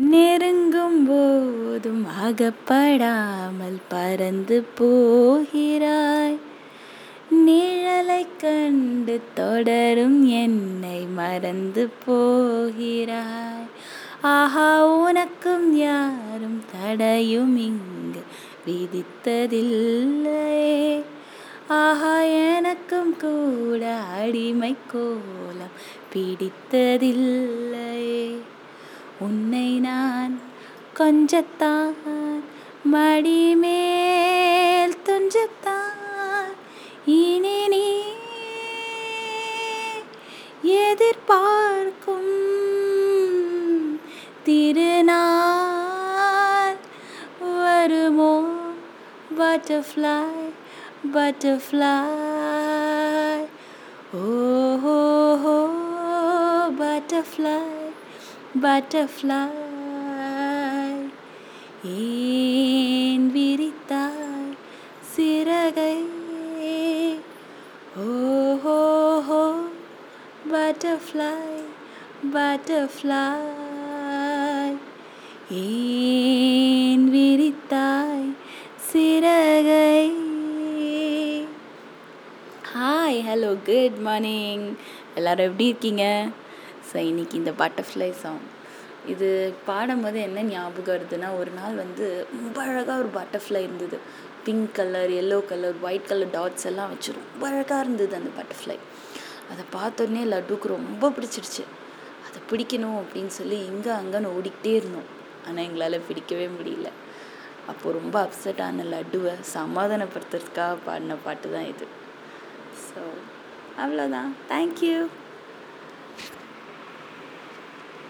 நெருங்கும் போதும் அகப்படாமல் பறந்து போகிறாய். நிழலை கண்டு தொடரும் என்னை மறந்து போகிறாய். ஆஹா உனக்கும் யாரும் தடையும் இங்கு விதித்ததில்லையே. ஆஹா எனக்கும் கூட அடிமை கோலம் பிடித்ததில்லையே. உன்னை நான் கொஞ்சத்தான் மடிமேல் துஞ்சத்தான். இனி நீ எதிர்பார்க்கும் திருநாள் வருமோ? Butterfly butterfly. ஓஹோ பட்டர்ஃப்ளை. பட்டர்ஃப்ளை ஏன் விரித்தாய் சிறகை? ஓஹோ பட்டர்ஃப்ளை பட்டர்ஃப்ளை ஏன் விரித்தாய் சிறகை? ஹாய் ஹலோ குட் மார்னிங் எல்லோரும் எப்படி இருக்கீங்க? ஸோ இன்றைக்கி இந்த பட்டர்ஃப்ளை சாங் இது பாடும்போது என்ன ஞாபகம் வருதுன்னா ஒரு நாள் வந்து ரொம்ப அழகாக ஒரு பட்டர்ஃப்ளை இருந்தது. Pink colour yellow colour white colour dots எல்லாம் வச்சு ரொம்ப அழகாக இருந்தது அந்த பட்டர்ஃப்ளை அதை பார்த்தோன்னே லட்டுக்கு ரொம்ப பிடிச்சிருச்சு அதை பிடிக்கணும் அப்படின்னு சொல்லி இங்கே அங்கேன்னு ஓடிக்கிட்டே இருந்தோம். ஆனால் எங்களால் பிடிக்கவே முடியல. அப்போது ரொம்ப அப்செட் ஆன லட்டுவை சமாதானப்படுத்துறதுக்காக பாடின பாட்டு தான் இது. ஸோ அவ்வளோதான் தேங்க்யூ